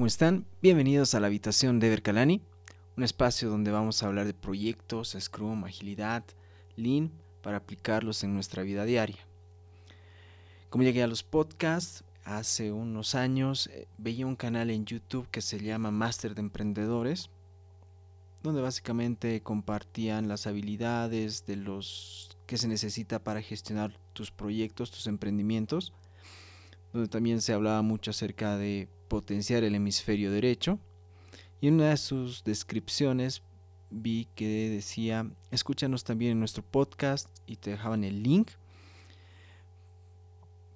¿cómo están? Bienvenidos a la habitación de Berkalani, un espacio donde vamos a hablar de proyectos, Scrum, agilidad, Lean, para aplicarlos en nuestra vida diaria. Como llegué a los podcasts, hace unos años eh, veía un canal en YouTube que se llama Master de Emprendedores, donde básicamente compartían las habilidades de los que se necesita para gestionar tus proyectos, tus emprendimientos, donde también se hablaba mucho acerca de potenciar el hemisferio derecho. Y en una de sus descripciones vi que decía, escúchanos también en nuestro podcast y te dejaban el link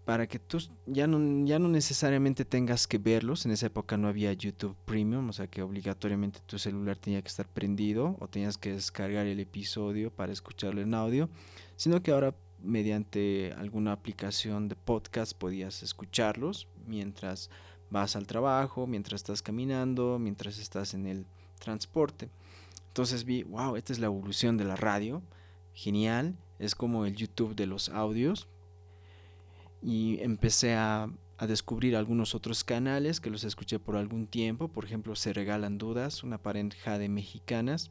para que tú ya no, ya no necesariamente tengas que verlos. En esa época no había YouTube Premium, o sea que obligatoriamente tu celular tenía que estar prendido o tenías que descargar el episodio para escucharlo en audio, sino que ahora mediante alguna aplicación de podcast podías escucharlos mientras vas al trabajo, mientras estás caminando, mientras estás en el transporte. Entonces vi, wow, esta es la evolución de la radio, genial, es como el YouTube de los audios. Y empecé a, a descubrir algunos otros canales que los escuché por algún tiempo, por ejemplo, Se Regalan Dudas, una pareja de mexicanas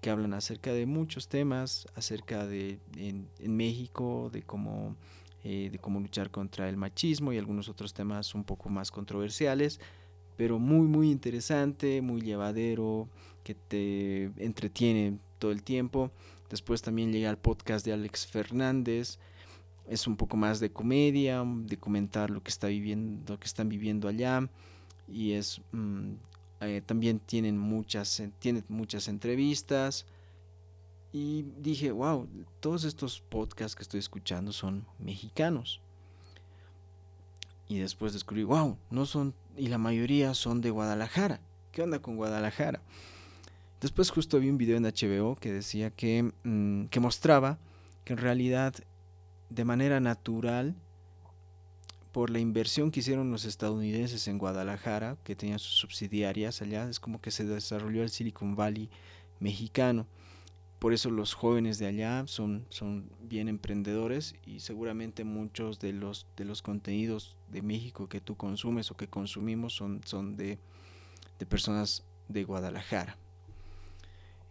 que hablan acerca de muchos temas, acerca de en, en México, de cómo eh, de cómo luchar contra el machismo y algunos otros temas un poco más controversiales, pero muy, muy interesante, muy llevadero, que te entretiene todo el tiempo. Después también llega el podcast de Alex Fernández, es un poco más de comedia, de comentar lo que está viviendo, lo que están viviendo allá. Y es mm, eh, también tienen muchas, tienen muchas entrevistas y dije, wow, todos estos podcasts que estoy escuchando son mexicanos. Y después descubrí, wow, no son, y la mayoría son de Guadalajara. ¿Qué onda con Guadalajara? Después justo vi un video en HBO que decía que, mm, que mostraba que en realidad de manera natural, por la inversión que hicieron los estadounidenses en Guadalajara, que tenían sus subsidiarias allá, es como que se desarrolló el Silicon Valley mexicano por eso los jóvenes de allá son, son bien emprendedores y seguramente muchos de los, de los contenidos de México que tú consumes o que consumimos son, son de, de personas de Guadalajara.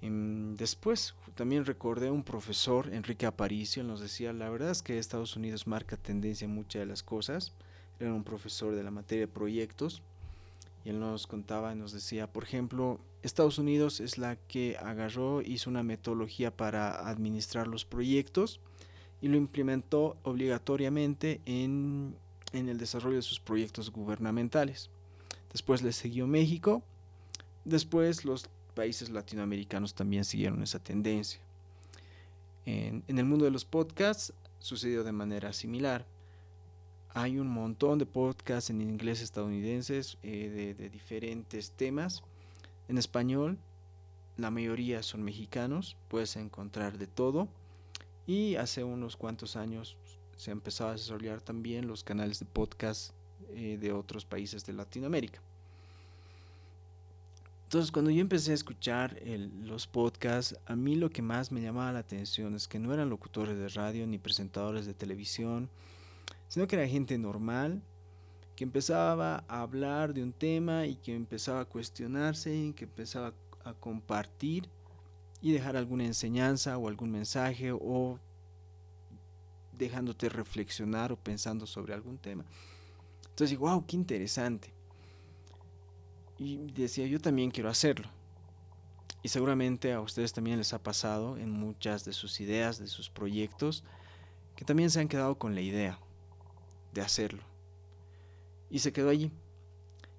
Em, después también recordé un profesor, Enrique Aparicio, nos decía, la verdad es que Estados Unidos marca tendencia en muchas de las cosas. Era un profesor de la materia de proyectos y él nos contaba y nos decía, por ejemplo, Estados Unidos es la que agarró, hizo una metodología para administrar los proyectos y lo implementó obligatoriamente en, en el desarrollo de sus proyectos gubernamentales. Después le siguió México, después los países latinoamericanos también siguieron esa tendencia. En, en el mundo de los podcasts sucedió de manera similar. Hay un montón de podcasts en inglés estadounidenses eh, de, diferentes temas. En español, la mayoría son mexicanos, puedes encontrar de todo. Y hace unos cuantos años se empezó a desarrollar también los canales de podcast eh, de otros países de Latinoamérica. Entonces, cuando yo empecé a escuchar los podcasts, a mí lo que más me llamaba la atención es que no eran locutores de radio ni presentadores de televisión, sino que era gente normal que empezaba a hablar de un tema y que empezaba a cuestionarse y que empezaba a compartir y dejar alguna enseñanza o algún mensaje o dejándote reflexionar o pensando sobre algún tema. Entonces, wow, qué interesante. Y decía, yo también quiero hacerlo. Y seguramente a ustedes también les ha pasado en muchas de sus ideas, de sus proyectos, que también se han quedado con la idea de hacerlo. Y se quedó allí.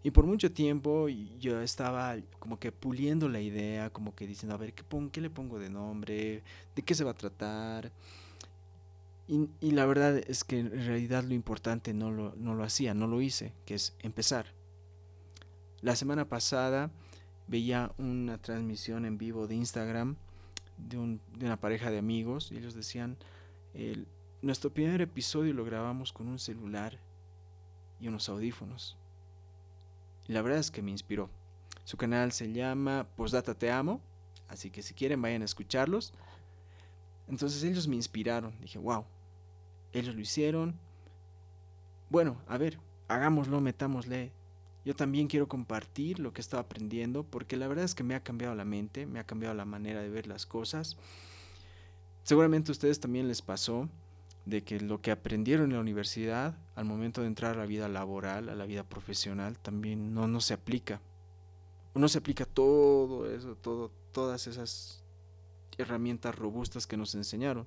Y por mucho tiempo yo estaba como que puliendo la idea, como que diciendo, a ver, ¿qué, ¿qué le pongo de nombre? ¿De qué se va a tratar? Y, la verdad es que en realidad lo importante no lo, no lo hacía, no lo hice, que es empezar. La semana pasada veía una transmisión en vivo de Instagram de, un, de una pareja de amigos y ellos decían, nuestro primer episodio lo grabamos con un celular y unos audífonos. Y la verdad es que me inspiró. Su canal se llama Postdata Te Amo, así que si quieren vayan a escucharlos. Entonces ellos me inspiraron. Dije, wow, ellos lo hicieron. Bueno, a ver, hagámoslo, metámosle. yo también quiero compartir lo que estaba aprendiendo porque la verdad es que me ha cambiado la mente, me ha cambiado la manera de ver las cosas. Seguramente a ustedes también les pasó de que lo que aprendieron en la universidad al momento de entrar a la vida laboral, a la vida profesional, también no, no se aplica. No se aplica todo eso, todo, todas esas herramientas robustas que nos enseñaron.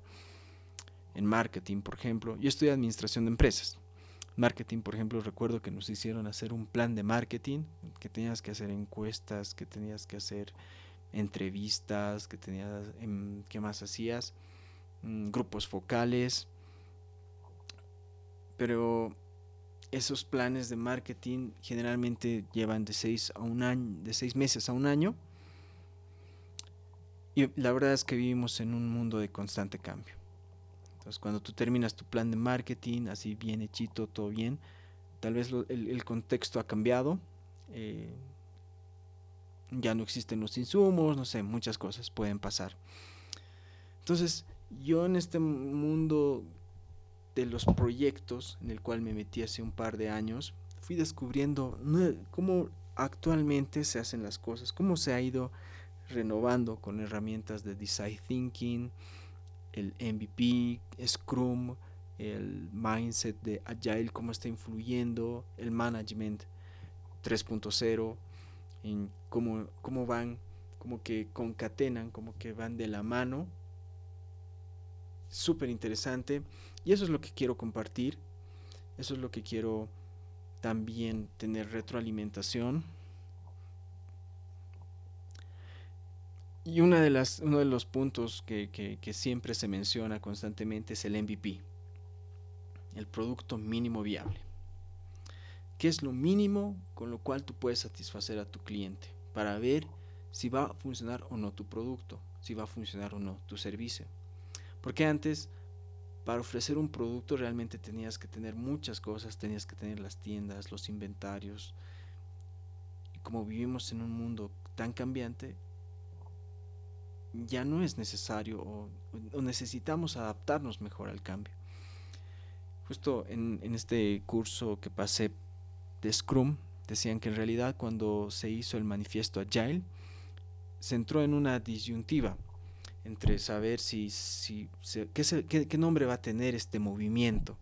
En marketing, por ejemplo. Yo estudié administración de empresas. Marketing, por ejemplo, recuerdo que nos hicieron hacer un plan de marketing, que tenías que hacer encuestas, que tenías que hacer entrevistas, que tenías, em, ¿qué más hacías? Mm, grupos focales. Pero esos planes de marketing generalmente llevan de seis a un año, de seis meses a un año. Y la verdad es que vivimos en un mundo de constante cambio. Entonces, cuando tú terminas tu plan de marketing, así bien hechito, todo bien, tal vez el, contexto ha cambiado, eh, ya no existen los insumos, no sé, muchas cosas pueden pasar. Entonces, yo en este mundo de los proyectos en el cual me metí hace un par de años, fui descubriendo cómo actualmente se hacen las cosas, cómo se ha ido renovando con herramientas de design thinking, el MVP, Scrum, el mindset de Agile, cómo está influyendo, el management 3.0, en cómo, cómo van, como que concatenan, como que van de la mano. Súper interesante. Y eso es lo que quiero compartir. Eso es lo que quiero también tener retroalimentación Y una de las, uno de los puntos que, que, siempre se menciona constantemente es el MVP, el producto mínimo viable. ¿Qué es lo mínimo con lo cual tú puedes satisfacer a tu cliente para ver si va a funcionar o no tu producto, si va a funcionar o no tu servicio? Porque antes, para ofrecer un producto realmente tenías que tener muchas cosas, tenías que tener las tiendas, los inventarios. Y como vivimos en un mundo tan cambiante, ya no es necesario o, necesitamos adaptarnos mejor al cambio. Justo en, este curso que pasé de Scrum, decían que en realidad cuando se hizo el manifiesto Agile, se entró en una disyuntiva entre saber si, si qué, qué, nombre va a tener este movimiento,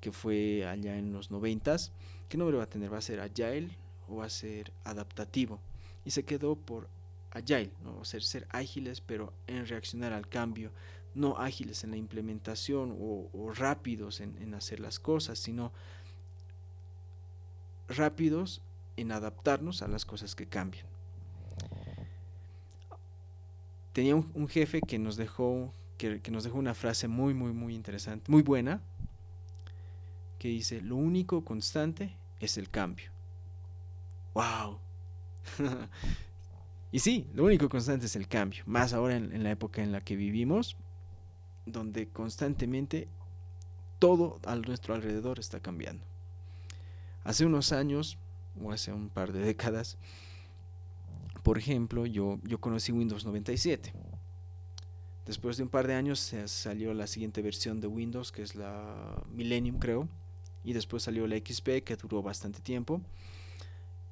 que fue allá en los noventas, qué nombre va a tener, va a ser Agile o va a ser adaptativo. Y se quedó por agile, ¿no? ser, ser ágiles pero en reaccionar al cambio, no ágiles en la implementación o, rápidos en, hacer las cosas, sino rápidos en adaptarnos a las cosas que cambian. Tenía un, jefe que nos dejó que, nos dejó una frase muy muy muy interesante, muy buena, que dice, lo único constante es el cambio. ¡Wow! Y sí, lo único constante es el cambio, más ahora en, la época en la que vivimos, donde constantemente todo a nuestro alrededor está cambiando. Hace unos años, o hace un par de décadas, por ejemplo, yo, yo conocí Windows 97. Después de un par de años se salió la siguiente versión de Windows, que es la Millennium creo, y después salió la XP, que duró bastante tiempo.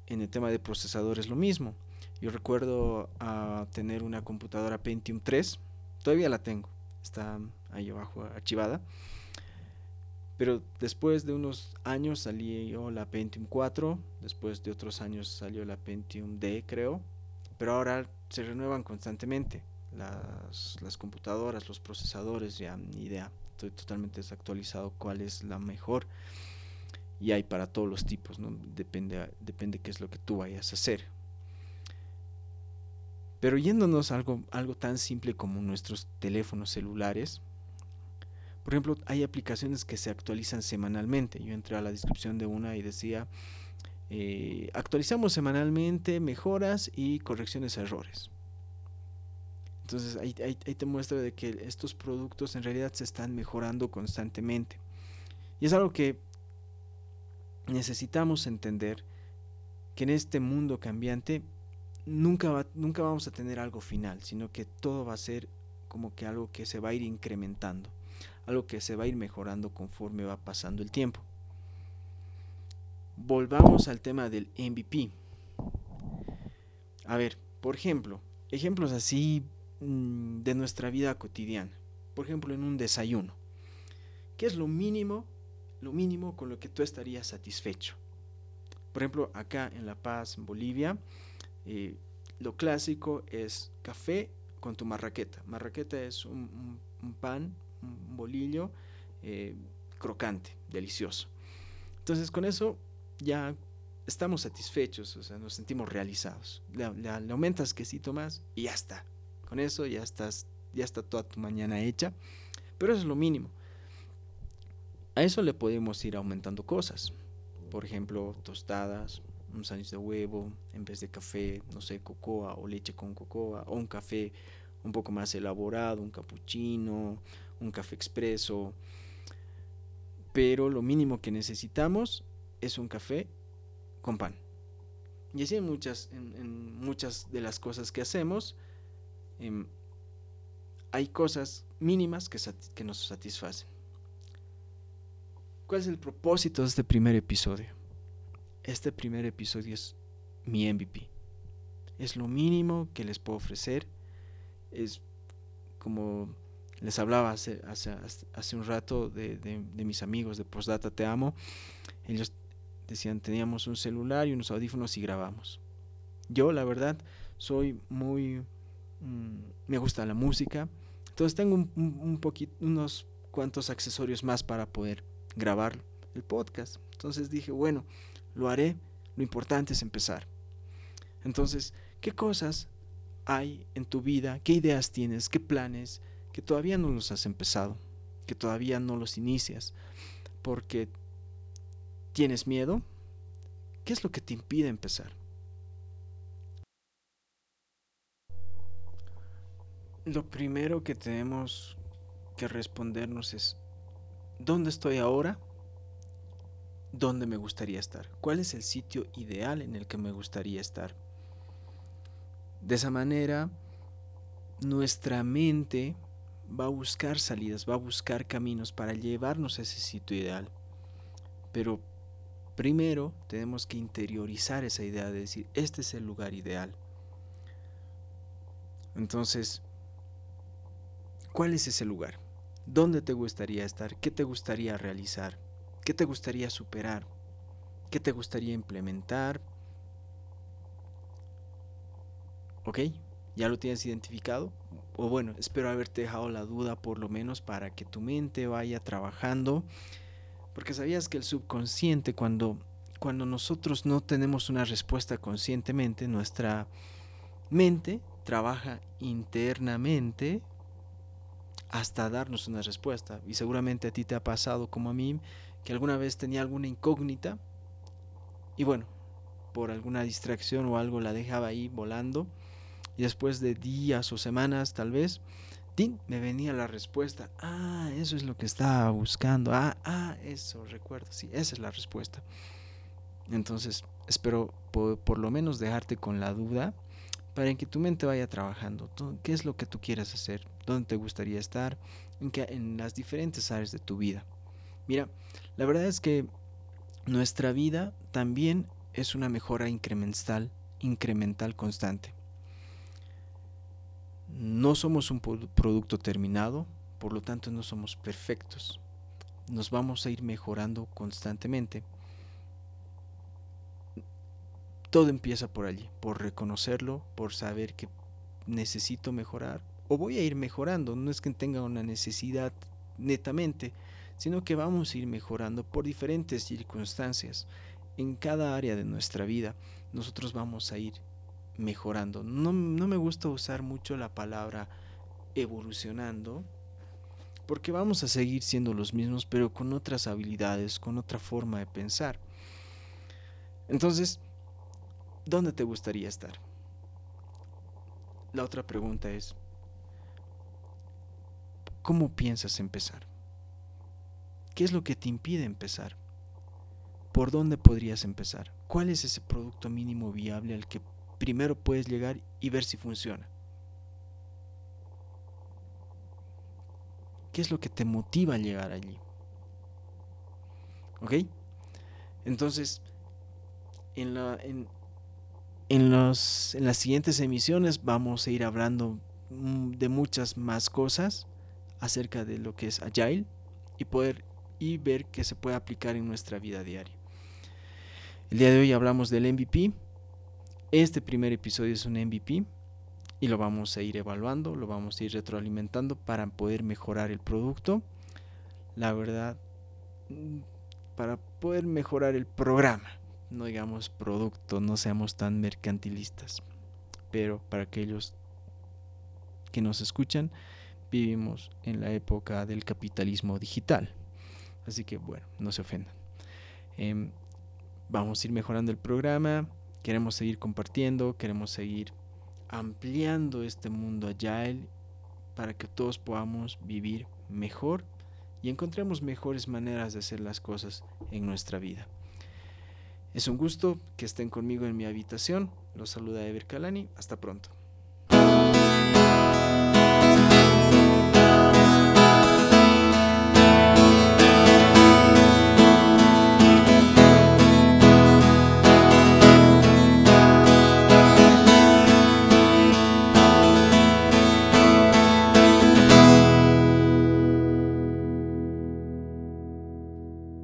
En el tema de procesadores lo mismo. Yo recuerdo a tener una computadora Pentium 3, todavía la tengo, está ahí abajo archivada. Pero después de unos años salió la Pentium 4, después de otros años salió la Pentium D, creo. Pero ahora se renuevan constantemente las, las computadoras, los procesadores, ya ni idea. Estoy totalmente desactualizado cuál es la mejor. Y hay para todos los tipos, ¿no? Depende, depende qué es lo que tú vayas a hacer. Pero yéndonos a algo, algo tan simple como nuestros teléfonos celulares, por ejemplo, hay aplicaciones que se actualizan semanalmente. Yo entré a la descripción de una y decía, eh, actualizamos semanalmente mejoras y correcciones a errores. Entonces ahí, te muestra de que estos productos en realidad se están mejorando constantemente. Y es algo que necesitamos entender que en este mundo cambiante nunca, nunca vamos a tener algo final, sino que todo va a ser como que algo que se va a ir incrementando, algo que se va a ir mejorando conforme va pasando el tiempo. Volvamos al tema del MVP. A ver, por ejemplo, ejemplos así mm, de nuestra vida cotidiana. Por ejemplo, en un desayuno. ¿Qué es lo mínimo, lo mínimo con lo que tú estarías satisfecho? Por ejemplo, acá en La Paz, en Bolivia, eh, lo clásico es café con tu marraqueta. Marraqueta es un, pan, un bolillo eh, crocante, delicioso. Entonces con eso ya estamos satisfechos, o sea, nos sentimos realizados. Le, le, aumentas quesito más y ya está. Con eso ya estás, ya está toda tu mañana hecha. Pero eso es lo mínimo. A eso le podemos ir aumentando cosas. Por ejemplo, tostadas, un sándwich de huevo, en vez de café, no sé, cocoa o leche con cocoa, o un café un poco más elaborado, un cappuccino, un café expreso. Pero lo mínimo que necesitamos es un café con pan. Y así en muchas, en, muchas de las cosas que hacemos, em, hay cosas mínimas que, que nos satisfacen. ¿Cuál es el propósito de este primer episodio? Este primer episodio es mi MVP. Es lo mínimo que les puedo ofrecer. Es como les hablaba hace, hace, un rato de, de, mis amigos de Postdata Te Amo. Ellos decían, teníamos un celular y unos audífonos y grabamos. Yo, la verdad, soy muy... Mm, me gusta la música. Entonces tengo un, un, poquito, unos cuantos accesorios más para poder grabar el podcast. Entonces dije, bueno, lo haré. Lo importante es empezar. Entonces, ¿qué cosas hay en tu vida? ¿Qué ideas tienes? ¿Qué planes? Que todavía no los has empezado. Que todavía no los inicias. Porque ¿Tienes miedo? ¿Qué es lo que te impide empezar? Lo primero que tenemos que respondernos es, ¿dónde estoy ahora? ¿Dónde me gustaría estar? ¿Cuál es el sitio ideal en el que me gustaría estar? De esa manera, nuestra mente va a buscar salidas, va a buscar caminos para llevarnos a ese sitio ideal. Pero Primero tenemos que interiorizar esa idea de decir, este es el lugar ideal. Entonces, ¿cuál es ese lugar? ¿Dónde te gustaría estar? ¿Qué te gustaría realizar? ¿Qué te gustaría superar? ¿Qué te gustaría implementar? ¿Ok? ¿Ya lo tienes identificado? O bueno, espero haberte dejado la duda por lo menos para que tu mente vaya trabajando porque sabías que el subconsciente, cuando, cuando nosotros no tenemos una respuesta conscientemente, nuestra mente trabaja internamente hasta darnos una respuesta. Y seguramente a ti te ha pasado como a mí, que alguna vez tenía alguna incógnita y bueno, por alguna distracción o algo la dejaba ahí volando. Y después de días o semanas tal vez, me venía la respuesta. Ah, eso es lo que estaba buscando. Ah, ah, eso, recuerdo. Sí, esa es la respuesta. Entonces, espero por, lo menos dejarte con la duda para que tu mente vaya trabajando. ¿Qué es lo que tú quieres hacer? ¿Dónde te gustaría estar? En, en las diferentes áreas de tu vida. Mira, la verdad es que nuestra vida también es una mejora incremental, incremental constante. No somos un producto terminado, por lo tanto no somos perfectos. Nos vamos a ir mejorando constantemente. Todo empieza por allí, por reconocerlo, por saber que necesito mejorar o voy a ir mejorando. No es que tenga una necesidad netamente, sino que vamos a ir mejorando por diferentes circunstancias. En cada área de nuestra vida nosotros vamos a ir mejorando. No, me gusta usar mucho la palabra evolucionando, porque vamos a seguir siendo los mismos, pero con otras habilidades, con otra forma de pensar. Entonces, ¿dónde te gustaría estar? La otra pregunta es, ¿cómo piensas empezar? ¿Qué es lo que te impide empezar? ¿Por dónde podrías empezar? ¿Cuál es ese producto mínimo viable al que primero puedes llegar y ver si funciona. ¿Qué es lo que te motiva a llegar allí? ¿Ok? Entonces, en, la, en, en, los, en las siguientes emisiones vamos a ir hablando mm, de muchas más cosas acerca de lo que es Agile y poder y ver que se puede aplicar en nuestra vida diaria. El día de hoy hablamos del MVP. Este primer episodio es un MVP y lo vamos a ir evaluando, lo vamos a ir retroalimentando para poder mejorar el producto. La verdad, mm, para poder mejorar el programa, no digamos producto, no seamos tan mercantilistas. Pero para aquellos que nos escuchan, vivimos en la época del capitalismo digital. Así que bueno, no se ofendan. Em, vamos a ir mejorando el programa, queremos seguir compartiendo, queremos seguir ampliando este mundo agile para que todos podamos vivir mejor y encontremos mejores maneras de hacer las cosas en nuestra vida. Es un gusto que estén conmigo en mi habitación. Los saluda Ever Kalani. Hasta pronto.